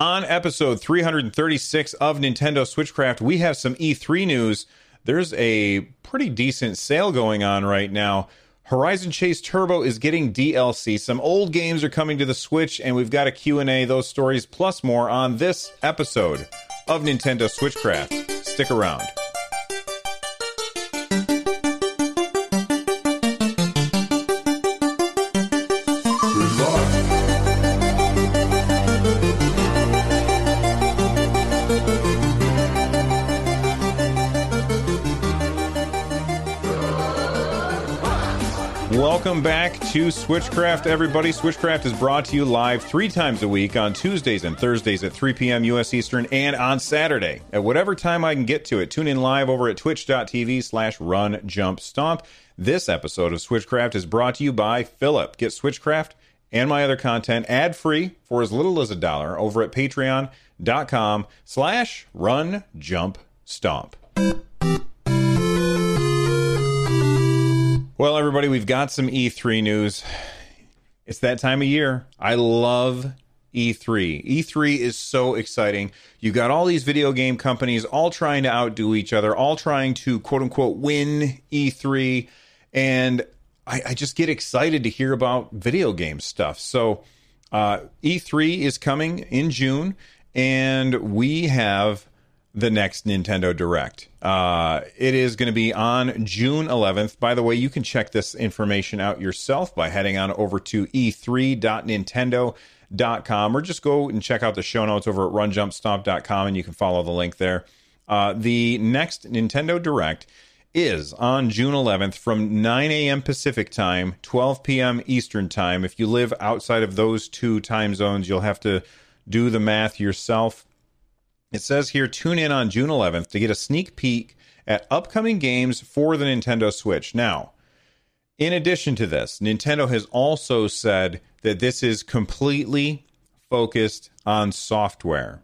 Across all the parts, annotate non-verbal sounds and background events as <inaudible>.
On episode 336 of Nintendo Switchcraft, we have some E3 news. There's a pretty decent sale going on right now. Horizon Chase Turbo is getting DLC. Some old games are coming to the Switch and we've got a Q&A, those stories plus more on this episode of Nintendo Switchcraft. Stick around. To Switchcraft, everybody. Switchcraft is brought to you live three times a week on Tuesdays and Thursdays at 3 p.m. U.S. Eastern and on Saturday at whatever time I can get to it. Tune in live over at twitch.tv slash run jump stomp. This episode of Switchcraft is brought to you by Philip. Get Switchcraft and my other content ad free for as little as a dollar over at patreon.com slash run jump stomp. Well, everybody, we've got some E3 news. It's that time of year. I love E3. E3 is so exciting. You got all these video game companies all trying to outdo each other, all trying to quote unquote win E3. And I, I just get excited to hear about video game stuff. So, uh, E3 is coming in June, and we have the next Nintendo Direct. Uh, it is going to be on June 11th. By the way, you can check this information out yourself by heading on over to e3.nintendo.com or just go and check out the show notes over at runjumpstomp.com and you can follow the link there. Uh, the next Nintendo Direct is on June 11th from 9 a.m. Pacific time, 12 p.m. Eastern time. If you live outside of those two time zones, you'll have to do the math yourself. It says here tune in on June 11th to get a sneak peek at upcoming games for the Nintendo Switch. Now, in addition to this, Nintendo has also said that this is completely focused on software.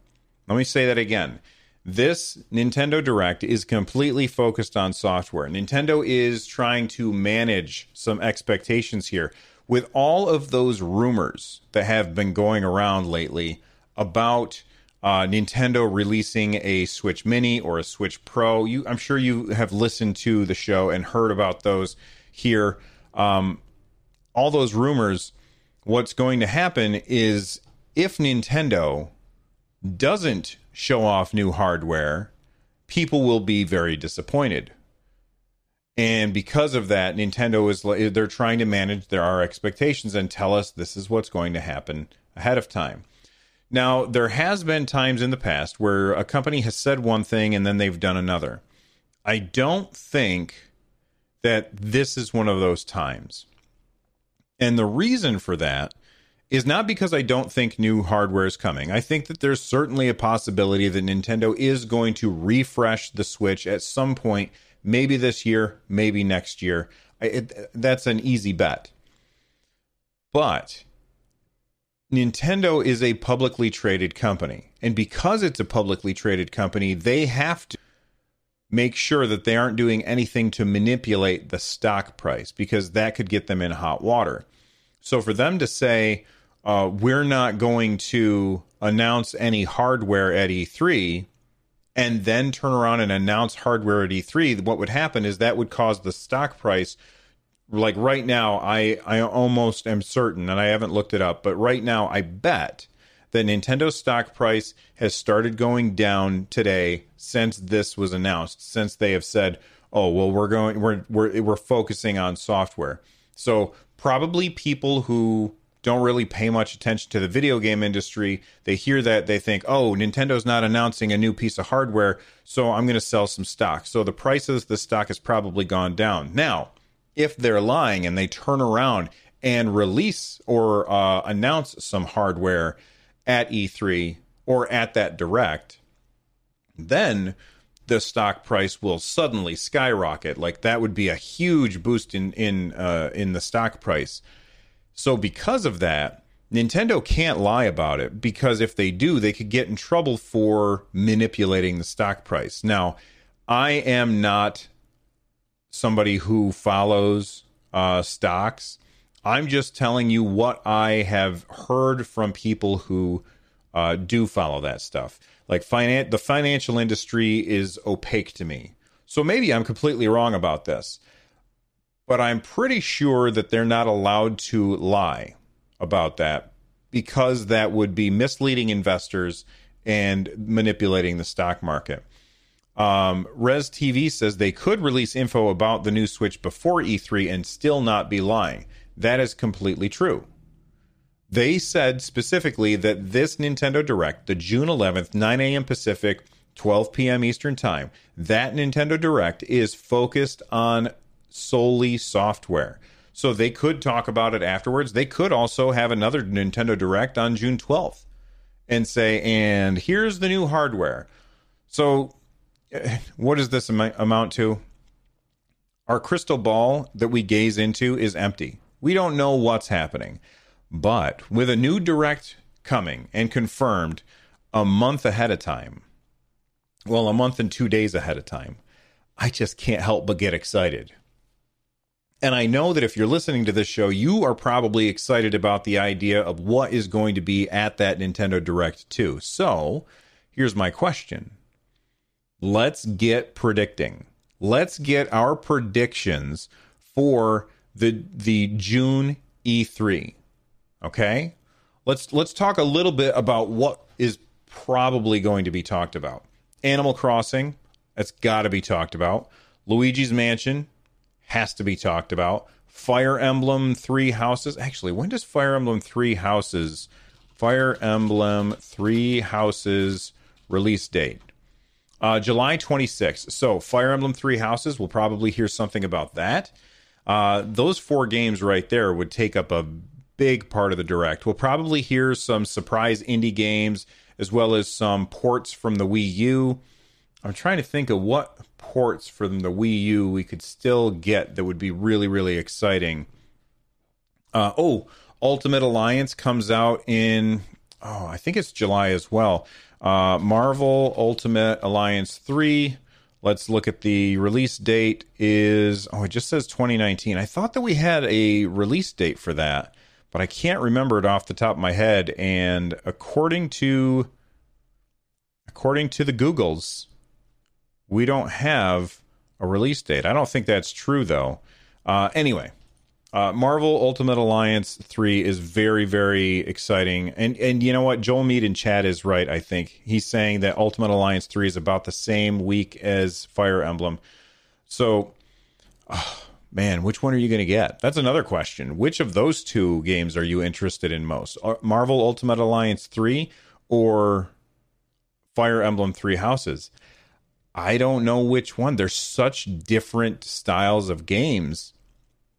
Let me say that again. This Nintendo Direct is completely focused on software. Nintendo is trying to manage some expectations here. With all of those rumors that have been going around lately about uh, Nintendo releasing a Switch Mini or a Switch Pro. You, I'm sure you have listened to the show and heard about those here. Um, all those rumors. What's going to happen is if Nintendo doesn't show off new hardware, people will be very disappointed. And because of that, Nintendo is they're trying to manage their our expectations and tell us this is what's going to happen ahead of time. Now, there has been times in the past where a company has said one thing and then they've done another. I don't think that this is one of those times. And the reason for that is not because I don't think new hardware is coming. I think that there's certainly a possibility that Nintendo is going to refresh the Switch at some point, maybe this year, maybe next year. It, that's an easy bet. But Nintendo is a publicly traded company. And because it's a publicly traded company, they have to make sure that they aren't doing anything to manipulate the stock price because that could get them in hot water. So for them to say, uh, we're not going to announce any hardware at E3 and then turn around and announce hardware at E3, what would happen is that would cause the stock price like right now i i almost am certain and i haven't looked it up but right now i bet that nintendo's stock price has started going down today since this was announced since they have said oh well we're going we're we're we're focusing on software. So probably people who don't really pay much attention to the video game industry they hear that they think oh nintendo's not announcing a new piece of hardware so i'm going to sell some stock. So the price of the stock has probably gone down. Now if they're lying and they turn around and release or uh, announce some hardware at E3 or at that direct, then the stock price will suddenly skyrocket. Like that would be a huge boost in in uh, in the stock price. So because of that, Nintendo can't lie about it because if they do, they could get in trouble for manipulating the stock price. Now, I am not somebody who follows uh, stocks. I'm just telling you what I have heard from people who uh, do follow that stuff. Like finan- the financial industry is opaque to me. So maybe I'm completely wrong about this, but I'm pretty sure that they're not allowed to lie about that because that would be misleading investors and manipulating the stock market. Um, Res TV says they could release info about the new Switch before E3 and still not be lying. That is completely true. They said specifically that this Nintendo Direct, the June 11th, 9 a.m. Pacific, 12 p.m. Eastern Time, that Nintendo Direct is focused on solely software. So they could talk about it afterwards. They could also have another Nintendo Direct on June 12th and say, and here's the new hardware. So, <laughs> what does this am- amount to? Our crystal ball that we gaze into is empty. We don't know what's happening. But with a new direct coming and confirmed a month ahead of time, well, a month and two days ahead of time, I just can't help but get excited. And I know that if you're listening to this show, you are probably excited about the idea of what is going to be at that Nintendo Direct too. So here's my question let's get predicting. Let's get our predictions for the the June E3. Okay? Let's let's talk a little bit about what is probably going to be talked about. Animal Crossing, that's got to be talked about. Luigi's Mansion has to be talked about. Fire Emblem 3 Houses. Actually, when does Fire Emblem 3 Houses Fire Emblem 3 Houses release date? Uh, July 26th. So, Fire Emblem 3 Houses, we'll probably hear something about that. Uh, those four games right there would take up a big part of the direct. We'll probably hear some surprise indie games as well as some ports from the Wii U. I'm trying to think of what ports from the Wii U we could still get that would be really, really exciting. Uh, oh, Ultimate Alliance comes out in, oh, I think it's July as well. Uh, Marvel Ultimate Alliance 3. Let's look at the release date is oh it just says 2019. I thought that we had a release date for that but I can't remember it off the top of my head. And according to according to the Googles, we don't have a release date. I don't think that's true though. Uh, anyway, uh, Marvel Ultimate Alliance three is very very exciting, and and you know what, Joel Mead in chat is right. I think he's saying that Ultimate Alliance three is about the same week as Fire Emblem. So. Uh, man, which one are you going to get? That's another question. Which of those two games are you interested in most? Marvel Ultimate Alliance 3 or Fire Emblem 3 Houses? I don't know which one. There's such different styles of games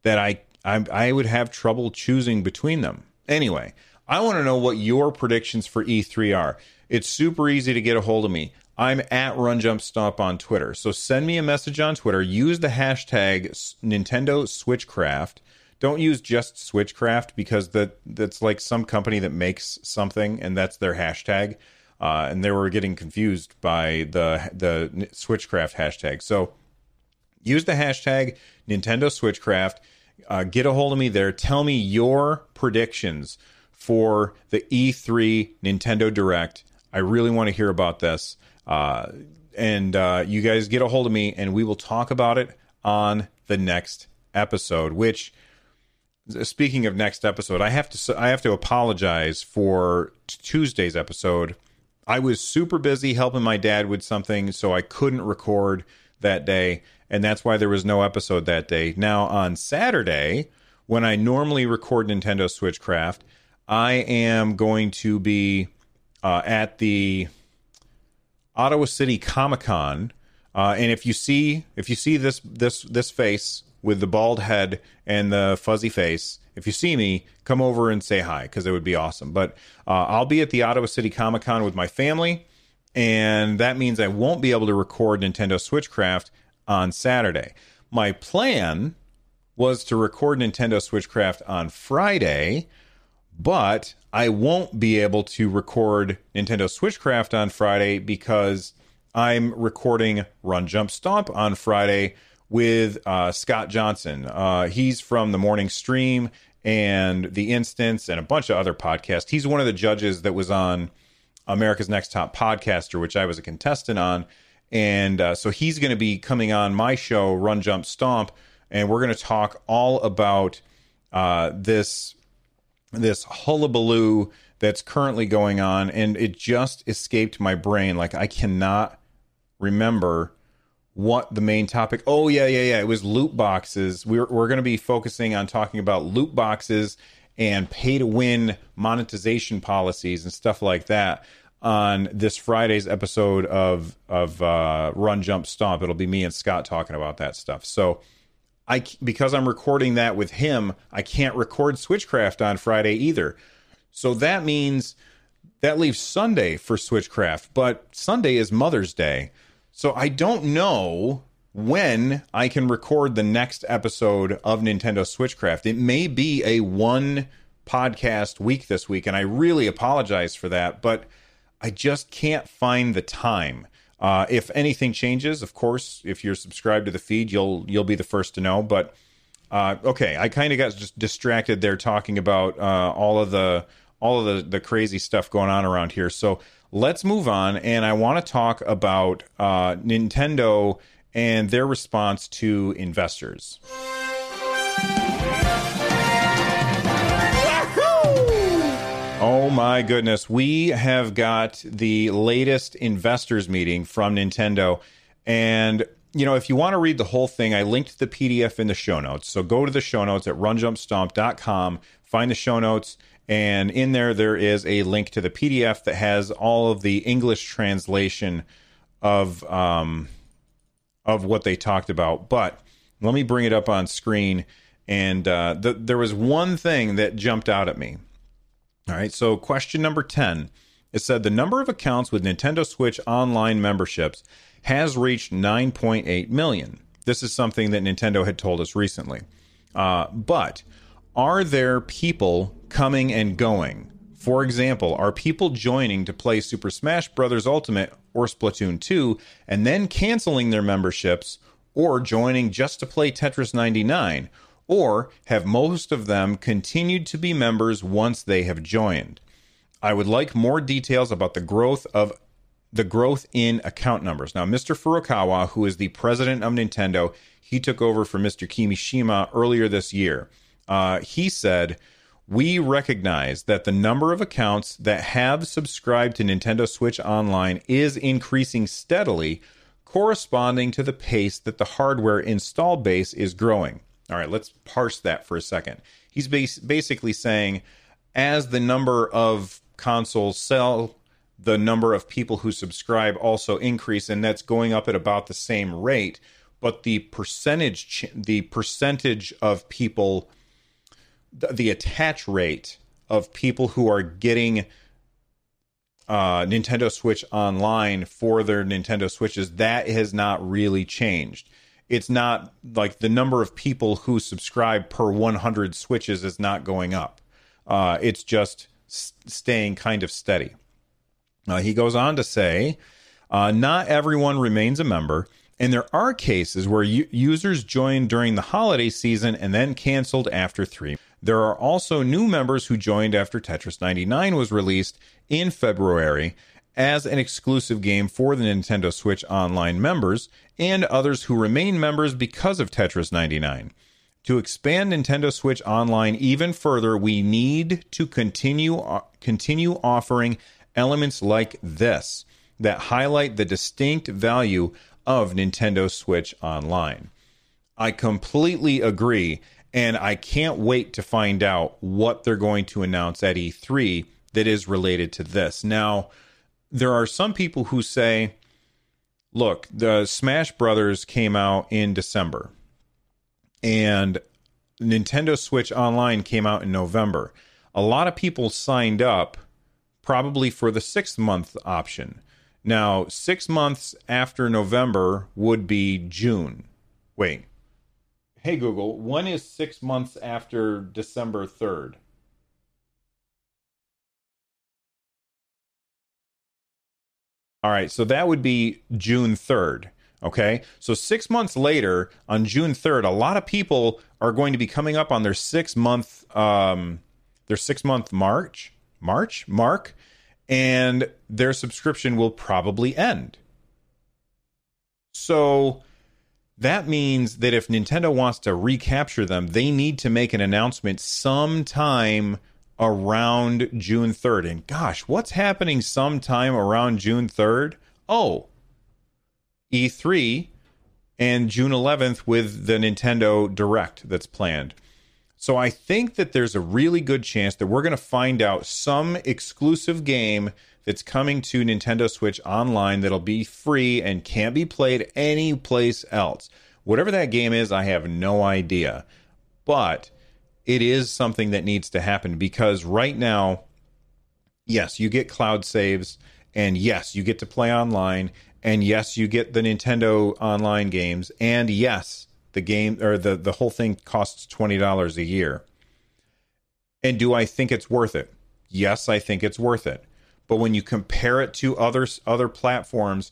that I I, I would have trouble choosing between them. Anyway, I want to know what your predictions for E3 are. It's super easy to get a hold of me. I'm at Run Jump on Twitter. So send me a message on Twitter. Use the hashtag Nintendo Switchcraft. Don't use just Switchcraft because that that's like some company that makes something and that's their hashtag. Uh, and they were getting confused by the the Switchcraft hashtag. So use the hashtag Nintendo Switchcraft. Uh, get a hold of me there. Tell me your predictions for the E3 Nintendo Direct. I really want to hear about this. Uh, and uh, you guys get a hold of me, and we will talk about it on the next episode. Which, speaking of next episode, I have to I have to apologize for Tuesday's episode. I was super busy helping my dad with something, so I couldn't record that day, and that's why there was no episode that day. Now on Saturday, when I normally record Nintendo Switchcraft, I am going to be uh, at the Ottawa City Comic Con. Uh, and if you see if you see this this this face with the bald head and the fuzzy face, if you see me, come over and say hi because it would be awesome. But uh, I'll be at the Ottawa City Comic Con with my family, and that means I won't be able to record Nintendo Switchcraft on Saturday. My plan was to record Nintendo Switchcraft on Friday, but I won't be able to record Nintendo Switchcraft on Friday because I'm recording Run Jump Stomp on Friday with uh, Scott Johnson. Uh, he's from the morning stream and the instance and a bunch of other podcasts. He's one of the judges that was on America's Next Top Podcaster, which I was a contestant on. And uh, so he's going to be coming on my show, Run Jump Stomp, and we're going to talk all about uh, this this hullabaloo that's currently going on. And it just escaped my brain. Like I cannot remember what the main topic. Oh yeah, yeah, yeah. It was loot boxes. We're we're going to be focusing on talking about loot boxes and pay to win monetization policies and stuff like that on this Friday's episode of of uh, Run Jump Stomp. It'll be me and Scott talking about that stuff. So I because I'm recording that with him, I can't record Switchcraft on Friday either. So that means that leaves Sunday for Switchcraft, but Sunday is Mother's Day. So I don't know when I can record the next episode of Nintendo Switchcraft. It may be a one podcast week this week, and I really apologize for that, but I just can't find the time. Uh, if anything changes, of course, if you're subscribed to the feed, you'll you'll be the first to know. But uh, okay, I kind of got just distracted there talking about uh, all of the all of the the crazy stuff going on around here. So let's move on. And I want to talk about uh, Nintendo and their response to investors. My goodness. We have got the latest investors meeting from Nintendo. And, you know, if you want to read the whole thing, I linked the PDF in the show notes. So go to the show notes at runjumpstomp.com, find the show notes, and in there, there is a link to the PDF that has all of the English translation of um, of what they talked about. But let me bring it up on screen. And uh, the, there was one thing that jumped out at me. All right. So, question number 10 it said the number of accounts with Nintendo Switch online memberships has reached 9.8 million. This is something that Nintendo had told us recently. Uh, but are there people coming and going? For example, are people joining to play Super Smash Bros. Ultimate or Splatoon 2 and then canceling their memberships or joining just to play Tetris 99? Or have most of them continued to be members once they have joined? I would like more details about the growth of the growth in account numbers. Now, Mr. Furukawa, who is the president of Nintendo, he took over for Mr. Kimishima earlier this year. Uh, he said, We recognize that the number of accounts that have subscribed to Nintendo Switch Online is increasing steadily, corresponding to the pace that the hardware install base is growing. All right, let's parse that for a second. He's bas- basically saying, as the number of consoles sell, the number of people who subscribe also increase, and that's going up at about the same rate. But the percentage, the percentage of people the, the attach rate of people who are getting uh, Nintendo Switch online for their Nintendo Switches, that has not really changed. It's not like the number of people who subscribe per 100 Switches is not going up. Uh, it's just s- staying kind of steady. Uh, he goes on to say, uh, not everyone remains a member, and there are cases where u- users join during the holiday season and then canceled after three. There are also new members who joined after Tetris 99 was released in February as an exclusive game for the Nintendo Switch Online members, and others who remain members because of Tetris 99. To expand Nintendo Switch Online even further, we need to continue uh, continue offering elements like this that highlight the distinct value of Nintendo Switch Online. I completely agree, and I can't wait to find out what they're going to announce at E3 that is related to this. Now, there are some people who say, look, the Smash Brothers came out in December, and Nintendo Switch Online came out in November. A lot of people signed up probably for the six month option. Now, six months after November would be June. Wait. Hey, Google, when is six months after December 3rd? All right, so that would be June 3rd. Okay, so six months later, on June 3rd, a lot of people are going to be coming up on their six month, um, their six month March, March, mark, and their subscription will probably end. So that means that if Nintendo wants to recapture them, they need to make an announcement sometime around June 3rd. And gosh, what's happening sometime around June 3rd? Oh, E3 and June 11th with the Nintendo Direct that's planned. So I think that there's a really good chance that we're going to find out some exclusive game that's coming to Nintendo Switch online that'll be free and can't be played any place else. Whatever that game is, I have no idea. But it is something that needs to happen because right now, yes, you get cloud saves, and yes, you get to play online, and yes, you get the Nintendo online games, and yes, the game or the the whole thing costs twenty dollars a year. And do I think it's worth it? Yes, I think it's worth it. But when you compare it to other other platforms,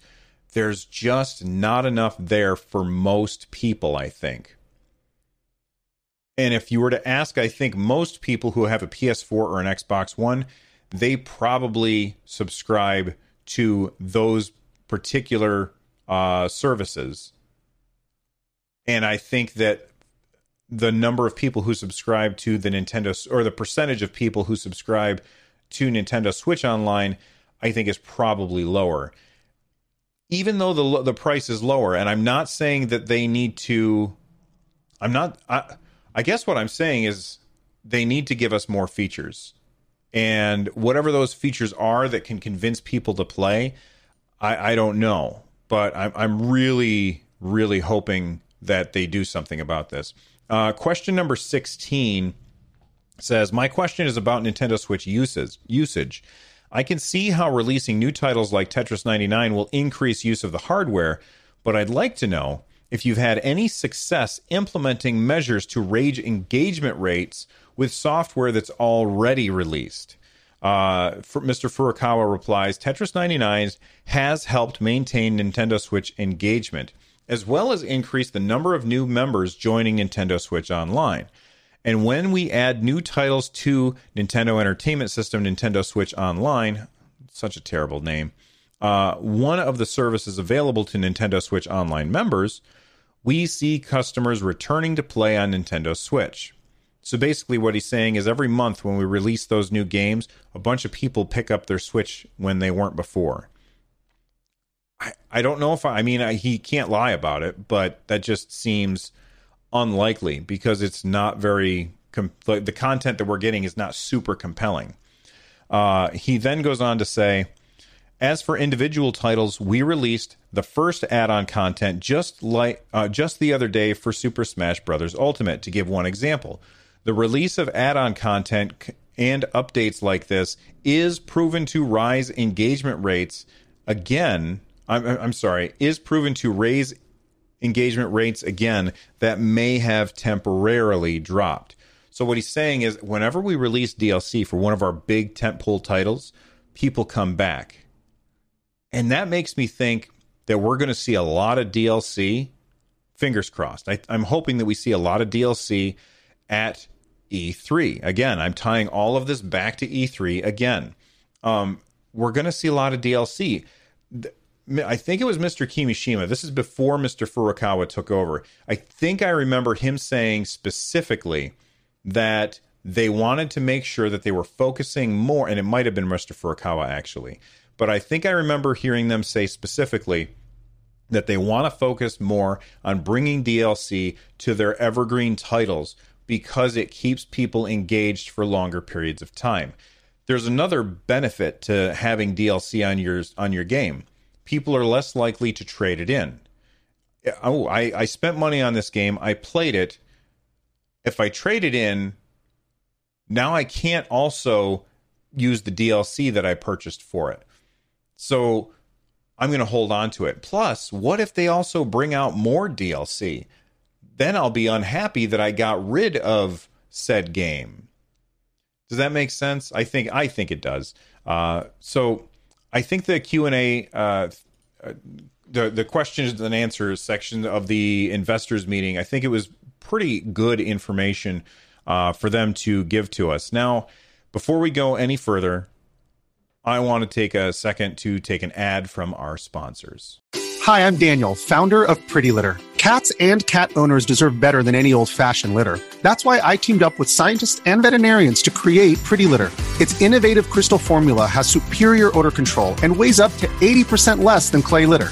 there's just not enough there for most people, I think. And if you were to ask, I think most people who have a PS4 or an Xbox One, they probably subscribe to those particular uh, services. And I think that the number of people who subscribe to the Nintendo or the percentage of people who subscribe to Nintendo Switch Online, I think is probably lower. Even though the the price is lower, and I'm not saying that they need to. I'm not. I, I guess what I'm saying is they need to give us more features, and whatever those features are that can convince people to play, I, I don't know. But I'm I'm really really hoping that they do something about this. Uh, question number 16 says my question is about Nintendo Switch uses usage. I can see how releasing new titles like Tetris 99 will increase use of the hardware, but I'd like to know if you've had any success implementing measures to raise engagement rates with software that's already released. Uh, Mr. Furukawa replies Tetris 99 has helped maintain Nintendo Switch engagement, as well as increase the number of new members joining Nintendo Switch Online. And when we add new titles to Nintendo Entertainment System, Nintendo Switch Online, such a terrible name, uh, one of the services available to Nintendo Switch Online members, we see customers returning to play on Nintendo Switch. So basically, what he's saying is every month when we release those new games, a bunch of people pick up their Switch when they weren't before. I, I don't know if I, I mean, I, he can't lie about it, but that just seems unlikely because it's not very com- the content that we're getting is not super compelling. Uh, he then goes on to say, as for individual titles, we released the first add-on content just like uh, just the other day for Super Smash Bros. Ultimate. To give one example, the release of add-on content and updates like this is proven to rise engagement rates. Again, I'm, I'm sorry, is proven to raise engagement rates again that may have temporarily dropped. So what he's saying is whenever we release DLC for one of our big tentpole titles, people come back. And that makes me think that we're going to see a lot of DLC. Fingers crossed. I, I'm hoping that we see a lot of DLC at E3. Again, I'm tying all of this back to E3 again. Um, we're going to see a lot of DLC. I think it was Mr. Kimishima. This is before Mr. Furukawa took over. I think I remember him saying specifically that they wanted to make sure that they were focusing more, and it might have been Mr. Furukawa actually, but I think I remember hearing them say specifically that they want to focus more on bringing DLC to their evergreen titles because it keeps people engaged for longer periods of time. There's another benefit to having DLC on your on your game people are less likely to trade it in. Oh, I, I spent money on this game. I played it. If I trade it in, now I can't also use the DLC that I purchased for it. So I'm going to hold on to it. Plus, what if they also bring out more DLC? Then I'll be unhappy that I got rid of said game. Does that make sense? I think I think it does. Uh, so I think the Q and A, uh, the the questions and answers section of the investors meeting, I think it was pretty good information uh, for them to give to us. Now, before we go any further, I want to take a second to take an ad from our sponsors. Hi, I'm Daniel, founder of Pretty Litter. Cats and cat owners deserve better than any old fashioned litter. That's why I teamed up with scientists and veterinarians to create Pretty Litter. Its innovative crystal formula has superior odor control and weighs up to 80% less than clay litter.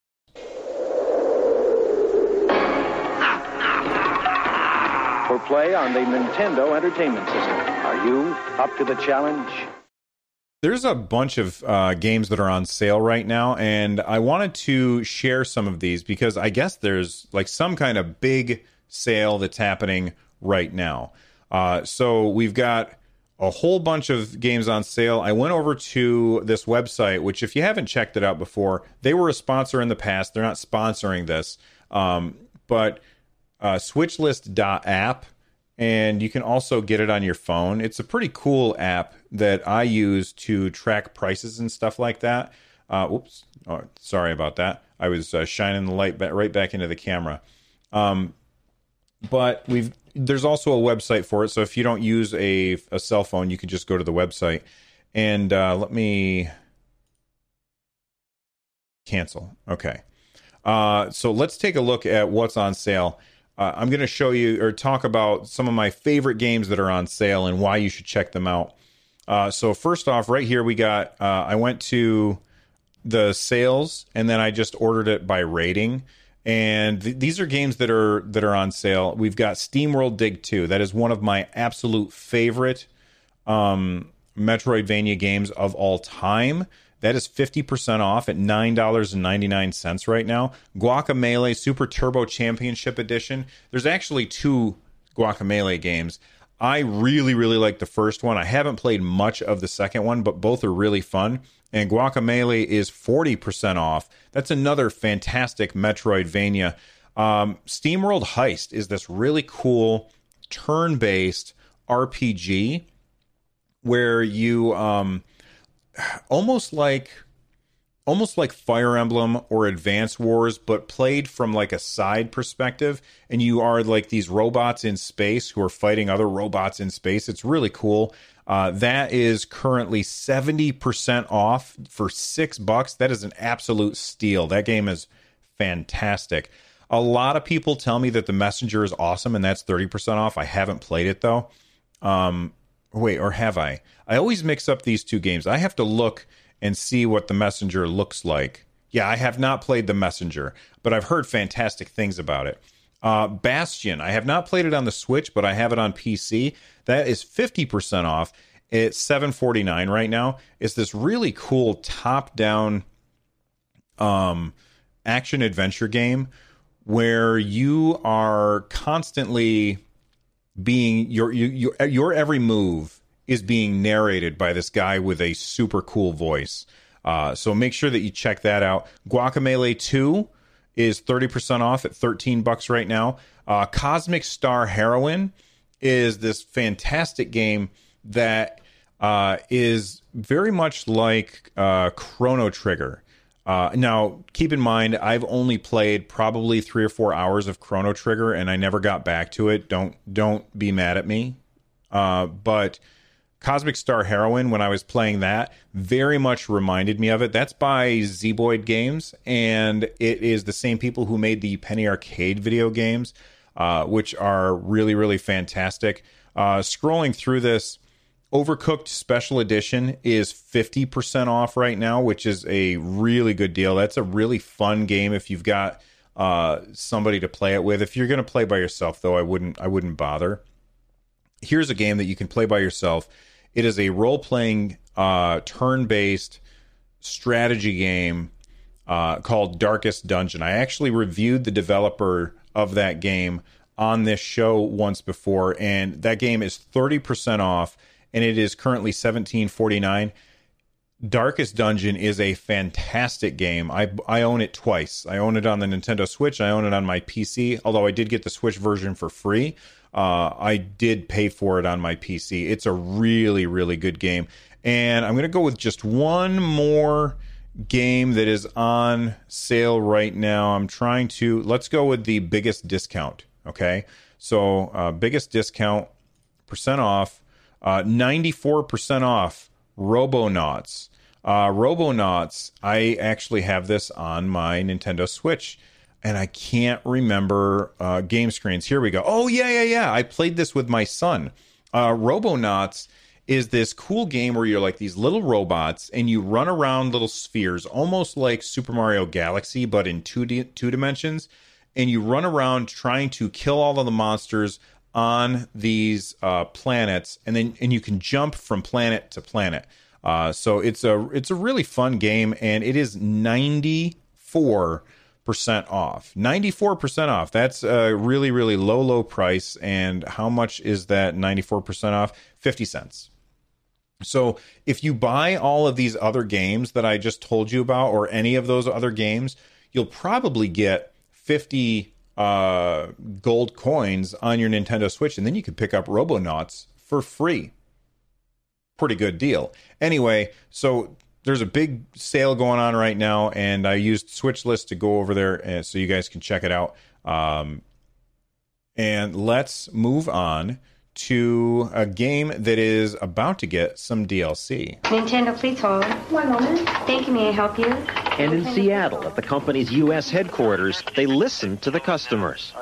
For play on the Nintendo Entertainment System. Are you up to the challenge? There's a bunch of uh, games that are on sale right now, and I wanted to share some of these because I guess there's like some kind of big sale that's happening right now. Uh, so we've got a whole bunch of games on sale. I went over to this website, which, if you haven't checked it out before, they were a sponsor in the past. They're not sponsoring this, um, but uh, switchlist.app and you can also get it on your phone. It's a pretty cool app that I use to track prices and stuff like that. Uh, whoops, oh, sorry about that. I was uh, shining the light right back into the camera. Um, but we've there's also a website for it. So if you don't use a, a cell phone, you can just go to the website. And uh, let me cancel. Okay. Uh, so let's take a look at what's on sale uh, I'm going to show you or talk about some of my favorite games that are on sale and why you should check them out. Uh, so first off, right here we got. Uh, I went to the sales and then I just ordered it by rating. And th- these are games that are that are on sale. We've got SteamWorld Dig 2. That is one of my absolute favorite um, Metroidvania games of all time. That is 50% off at $9.99 right now. Guacamelee Super Turbo Championship Edition. There's actually two Guacamelee games. I really, really like the first one. I haven't played much of the second one, but both are really fun. And Guacamelee is 40% off. That's another fantastic Metroidvania. Um, SteamWorld Heist is this really cool turn based RPG where you. Um, almost like almost like Fire Emblem or Advance Wars, but played from like a side perspective. And you are like these robots in space who are fighting other robots in space. It's really cool. Uh, that is currently 70% off for six bucks. That is an absolute steal. That game is fantastic. A lot of people tell me that the Messenger is awesome and that's 30% off. I haven't played it though. Um, wait, or have I? I always mix up these two games. I have to look and see what the Messenger looks like. Yeah, I have not played the Messenger, but I've heard fantastic things about it. Uh, Bastion, I have not played it on the Switch, but I have it on PC. That is 50% off. It's 749 right now. It's this really cool top-down um action adventure game where you are constantly being your your your every move is being narrated by this guy with a super cool voice. Uh, so make sure that you check that out. Guacamole 2 is 30% off at 13 bucks right now. Uh, Cosmic Star Heroine is this fantastic game that uh, is very much like uh, Chrono Trigger. Uh, now, keep in mind, I've only played probably three or four hours of Chrono Trigger, and I never got back to it. Don't don't be mad at me. Uh, but Cosmic Star Heroine, when I was playing that, very much reminded me of it. That's by Zeboyd Games, and it is the same people who made the Penny Arcade video games, uh, which are really, really fantastic. Uh, scrolling through this, Overcooked Special Edition is 50% off right now, which is a really good deal. That's a really fun game if you've got uh, somebody to play it with. If you're going to play by yourself, though, I wouldn't. I wouldn't bother. Here's a game that you can play by yourself. It is a role playing, uh, turn based strategy game uh, called Darkest Dungeon. I actually reviewed the developer of that game on this show once before, and that game is 30% off, and it is currently 17.49. Darkest Dungeon is a fantastic game. I I own it twice. I own it on the Nintendo Switch. I own it on my PC. Although I did get the Switch version for free, uh, I did pay for it on my PC. It's a really really good game. And I'm to go with just one more game that is on sale right now. I'm trying to let's go with the biggest discount. Okay, so uh, biggest discount percent off, uh, 94% off. Robonauts. Uh, Robonauts, I actually have this on my Nintendo Switch and I can't remember uh, game screens. Here we go. Oh, yeah, yeah, yeah. I played this with my son. Uh, Robonauts is this cool game where you're like these little robots and you run around little spheres, almost like Super Mario Galaxy, but in two, di- two dimensions. And you run around trying to kill all of the monsters on these uh, planets, and then and you can jump from planet to planet. Uh, so it's a it's a really fun game, and it is ninety four percent off. Ninety four percent off. That's a really really low low price. And how much is that ninety four percent off? Fifty cents. So if you buy all of these other games that I just told you about, or any of those other games, you'll probably get fifty uh, gold coins on your Nintendo Switch, and then you can pick up Robonauts for free. Pretty good deal. Anyway, so there's a big sale going on right now, and I used Switch List to go over there uh, so you guys can check it out. Um, and let's move on to a game that is about to get some DLC. Nintendo, please hold. One moment. Thank you. May I help you? And in Seattle, at the company's U.S. headquarters, they listen to the customers.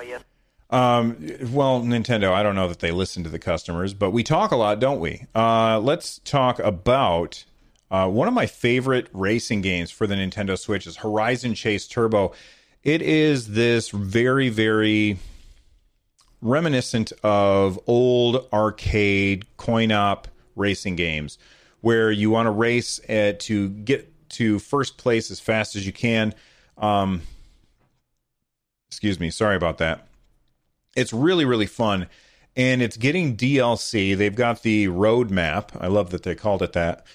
Um, well, Nintendo, I don't know that they listen to the customers, but we talk a lot, don't we? Uh, let's talk about uh, one of my favorite racing games for the Nintendo Switch is Horizon Chase Turbo. It is this very, very reminiscent of old arcade coin op racing games where you want to race to get to first place as fast as you can. Um, excuse me, sorry about that. It's really, really fun. And it's getting DLC. They've got the roadmap. I love that they called it that.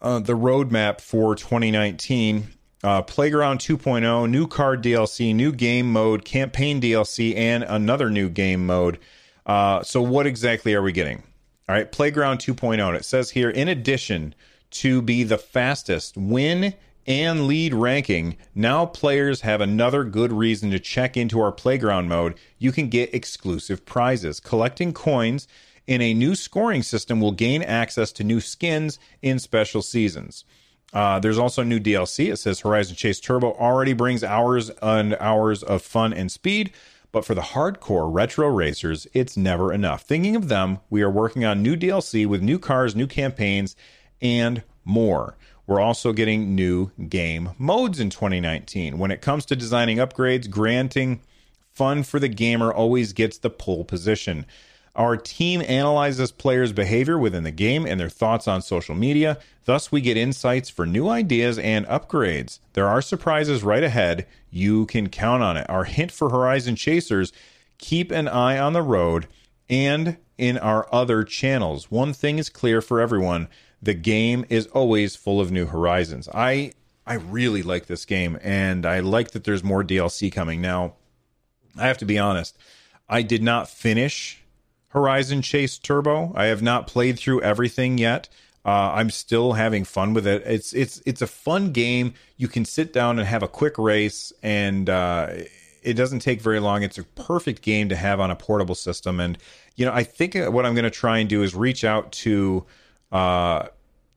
Uh, the roadmap for 2019 uh, Playground 2.0, new card DLC, new game mode, campaign DLC, and another new game mode. Uh, so, what exactly are we getting? All right, Playground 2.0. It says here, in addition to be the fastest, win and lead ranking, now players have another good reason to check into our Playground mode. You can get exclusive prizes. Collecting coins in a new scoring system will gain access to new skins in special seasons. Uh, there's also new DLC. It says Horizon Chase Turbo already brings hours and hours of fun and speed, but for the hardcore retro racers, it's never enough. Thinking of them, we are working on new DLC with new cars, new campaigns, and more. We're also getting new game modes in 2019. When it comes to designing upgrades, granting fun for the gamer always gets the pole position. Our team analyzes players' behavior within the game and their thoughts on social media. Thus, we get insights for new ideas and upgrades. There are surprises right ahead. You can count on it. Our hint for Horizon Chasers keep an eye on the road and in our other channels. One thing is clear for everyone the game is always full of new horizons. I I really like this game and I like that there's more DLC coming. Now, I have to be honest, I did not finish Horizon Chase Turbo. I have not played through everything yet. Uh, I'm still having fun with it. It's it's it's a fun game. You can sit down and have a quick race, and uh, it doesn't take very long. It's a perfect game to have on a portable system. And you know, I think what I'm going to try and do is reach out to uh,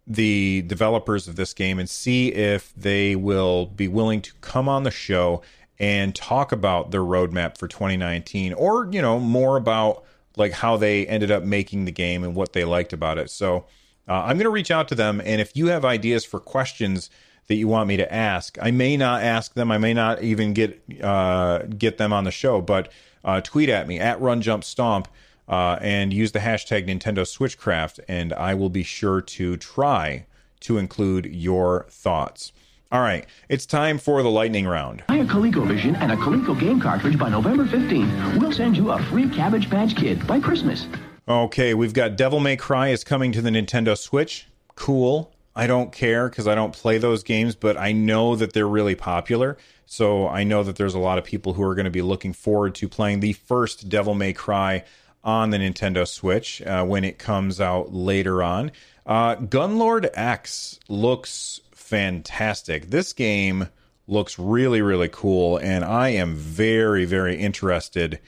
the developers of this game and see if they will be willing to come on the show and talk about their roadmap for 2019 or, you know, more about like how they ended up making the game and what they liked about it. So uh, I'm going to reach out to them. And if you have ideas for questions that you want me to ask, I may not ask them. I may not even get uh, get them on the show, but uh, tweet at me at Run Jump Stomp uh, and use the hashtag Nintendo Switchcraft, and I will be sure to try to include your thoughts. All right, it's time for the lightning round. Buy a ColecoVision and a Coleco game cartridge by November 15th. We'll send you a free Cabbage Patch Kid by Christmas. Okay, we've got Devil May Cry is coming to the Nintendo Switch. Cool. I don't care because I don't play those games, but I know that they're really popular. So I know that there's a lot of people who are going to be looking forward to playing the first Devil May Cry on the Nintendo Switch uh, when it comes out later on. Uh, Gunlord X looks fantastic. This game looks really, really cool, and I am very, very interested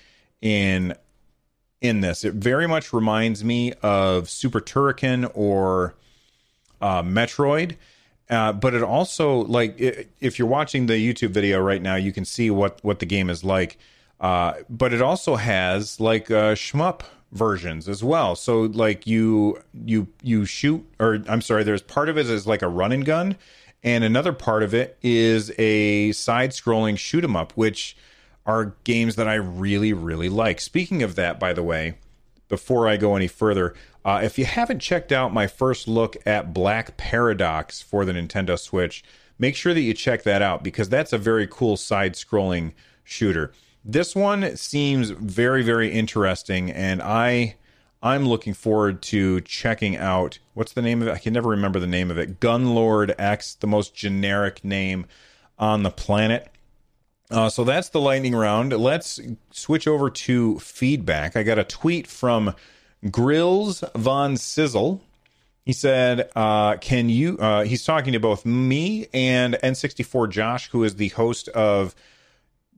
in in this. It very much reminds me of Super Turrican or uh, Metroid. Uh, but it also like it, if you're watching the YouTube video right now, you can see what what the game is like. Uh, but it also has like uh, shmup versions as well. So like you you you shoot or I'm sorry, there's part of it is like a run and gun, and another part of it is a side scrolling shoot 'em up, which are games that I really really like. Speaking of that, by the way, before I go any further, uh, if you haven't checked out my first look at Black Paradox for the Nintendo Switch, make sure that you check that out because that's a very cool side scrolling shooter. This one seems very very interesting and I I'm looking forward to checking out what's the name of it? I can never remember the name of it. Gunlord X, the most generic name on the planet. Uh, so that's the lightning round. Let's switch over to feedback. I got a tweet from Grills Von Sizzle. He said, uh, "Can you?" Uh, he's talking to both me and N64 Josh, who is the host of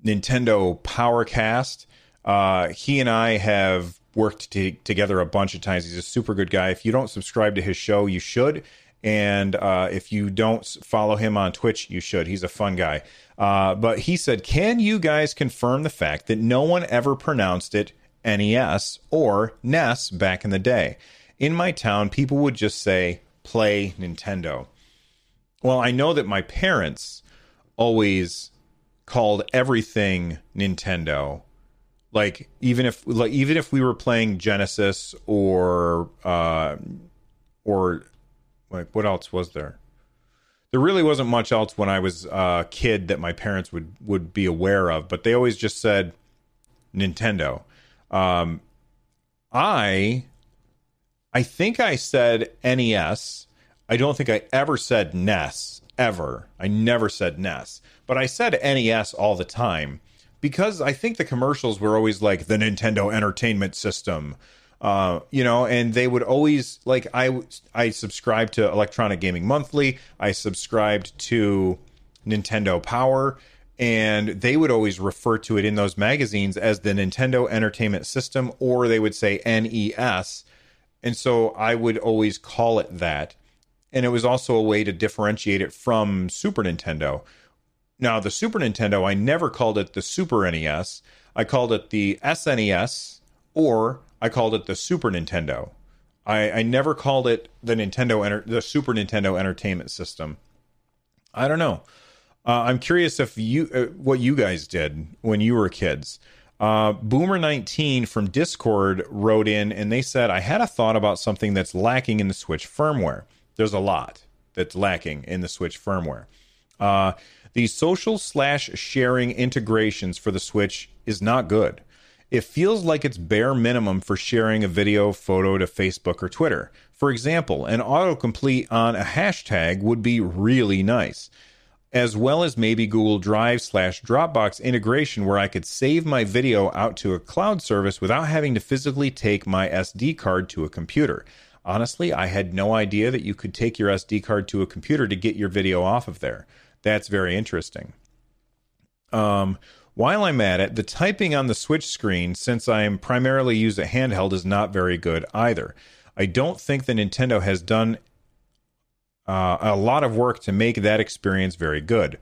Nintendo Powercast. Uh, he and I have worked t- together a bunch of times. He's a super good guy. If you don't subscribe to his show, you should. And uh, if you don't follow him on Twitch, you should. He's a fun guy. Uh, but he said, Can you guys confirm the fact that no one ever pronounced it NES or NES back in the day? In my town, people would just say, Play Nintendo. Well, I know that my parents always called everything Nintendo. Like even if like even if we were playing Genesis or uh or like what else was there? There really wasn't much else when I was a kid that my parents would would be aware of, but they always just said Nintendo. Um I I think I said NES. I don't think I ever said NES ever. I never said NES but I said NES all the time because I think the commercials were always like the Nintendo Entertainment System, uh, you know, and they would always like I I subscribed to Electronic Gaming Monthly, I subscribed to Nintendo Power, and they would always refer to it in those magazines as the Nintendo Entertainment System, or they would say NES, and so I would always call it that, and it was also a way to differentiate it from Super Nintendo. Now, the Super Nintendo, I never called it the Super NES. I called it the SNES, or I called it the Super Nintendo. I, I never called it the Nintendo, Enter- the Super Nintendo Entertainment System. I don't know. Uh, I'm curious if you uh, what you guys did when you were kids. Uh, Boomer19 from Discord wrote in and they said, I had a thought about something that's lacking in the Switch firmware. There's a lot that's lacking in the Switch firmware. Uh, the social slash sharing integrations for the Switch is not good. It feels like it's bare minimum for sharing a video, photo to Facebook or Twitter. For example, an autocomplete on a hashtag would be really nice, as well as maybe Google Drive slash Dropbox integration where I could save my video out to a cloud service without having to physically take my SD card to a computer. Honestly, I had no idea that you could take your SD card to a computer to get your video off of there. That's very interesting. Um, while I'm at it, the typing on the Switch screen, since I'm primarily use a handheld, is not very good either. I don't think that Nintendo has done uh, a lot of work to make that experience very good.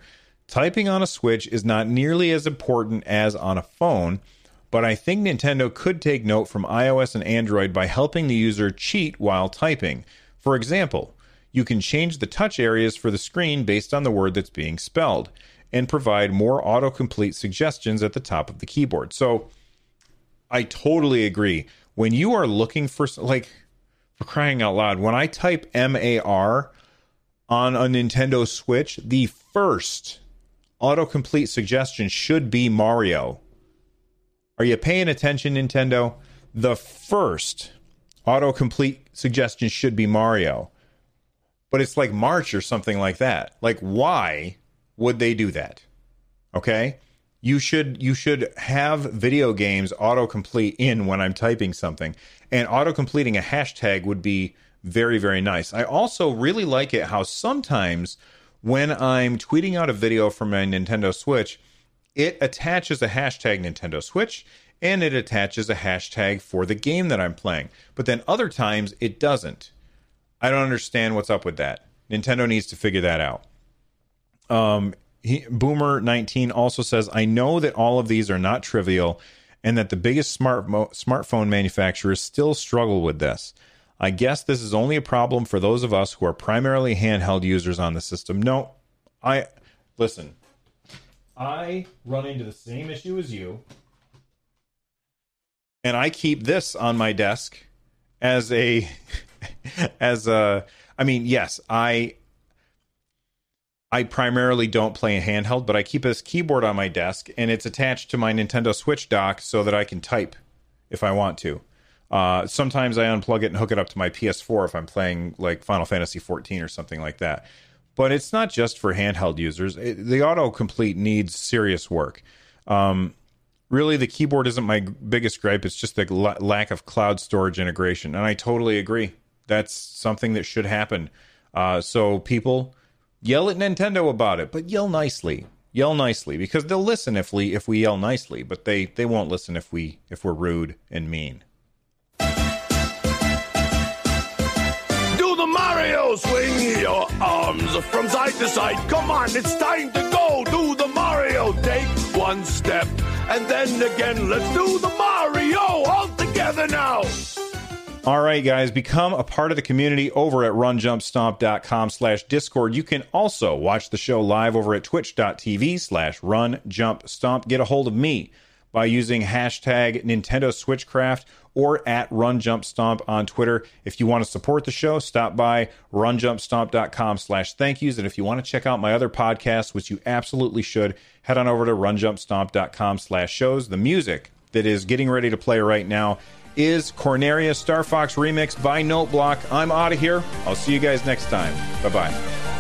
Typing on a Switch is not nearly as important as on a phone, but I think Nintendo could take note from iOS and Android by helping the user cheat while typing. For example, you can change the touch areas for the screen based on the word that's being spelled and provide more autocomplete suggestions at the top of the keyboard. So I totally agree. When you are looking for like for crying out loud, when I type M A R on a Nintendo Switch, the first autocomplete suggestion should be Mario. Are you paying attention, Nintendo? The first autocomplete suggestion should be Mario. But it's like March or something like that. Like, why would they do that? Okay? You should you should have video games autocomplete in when I'm typing something. And autocompleting a hashtag would be very, very nice. I also really like it how sometimes when I'm tweeting out a video from my Nintendo Switch, it attaches a hashtag Nintendo Switch and it attaches a hashtag for the game that I'm playing. But then other times it doesn't. I don't understand what's up with that. Nintendo needs to figure that out. Um, he, Boomer 19 also says, I know that all of these are not trivial and that the biggest smart mo- smartphone manufacturers still struggle with this. I guess this is only a problem for those of us who are primarily handheld users on the system. No, I listen. I run into the same issue as you. And I keep this on my desk as a <laughs> as a I mean, yes, I I primarily don't play a handheld, but I keep this keyboard on my desk and it's attached to my Nintendo Switch dock so that I can type if I want to. Uh, sometimes I unplug it and hook it up to my PS4 if I'm playing like Final Fantasy 14 or something like that. But it's not just for handheld users. It, the autocomplete needs serious work. Um, really, the keyboard isn't my biggest gripe. It's just the l- lack of cloud storage integration. And I totally agree. That's something that should happen. Uh, so people yell at Nintendo about it, but yell nicely. Yell nicely because they'll listen if we if we yell nicely, but they they won't listen if we if we're rude and mean. Do the Mario swing your arms from side to side. Come on, it's time to go. Do the Mario. Take one step and then again. Let's do the Mario all together now. All right, guys, become a part of the community over at runjumpstomp.com slash discord. You can also watch the show live over at twitch.tv slash runjumpstomp. Get a hold of me by using hashtag Nintendo Switchcraft or at runjumpstomp on Twitter. If you want to support the show, stop by runjumpstomp.com slash thank yous. And if you want to check out my other podcasts, which you absolutely should, head on over to runjumpstomp.com slash shows. The music that is getting ready to play right now is Corneria Star Fox remix by Noteblock. I'm out of here. I'll see you guys next time. Bye bye.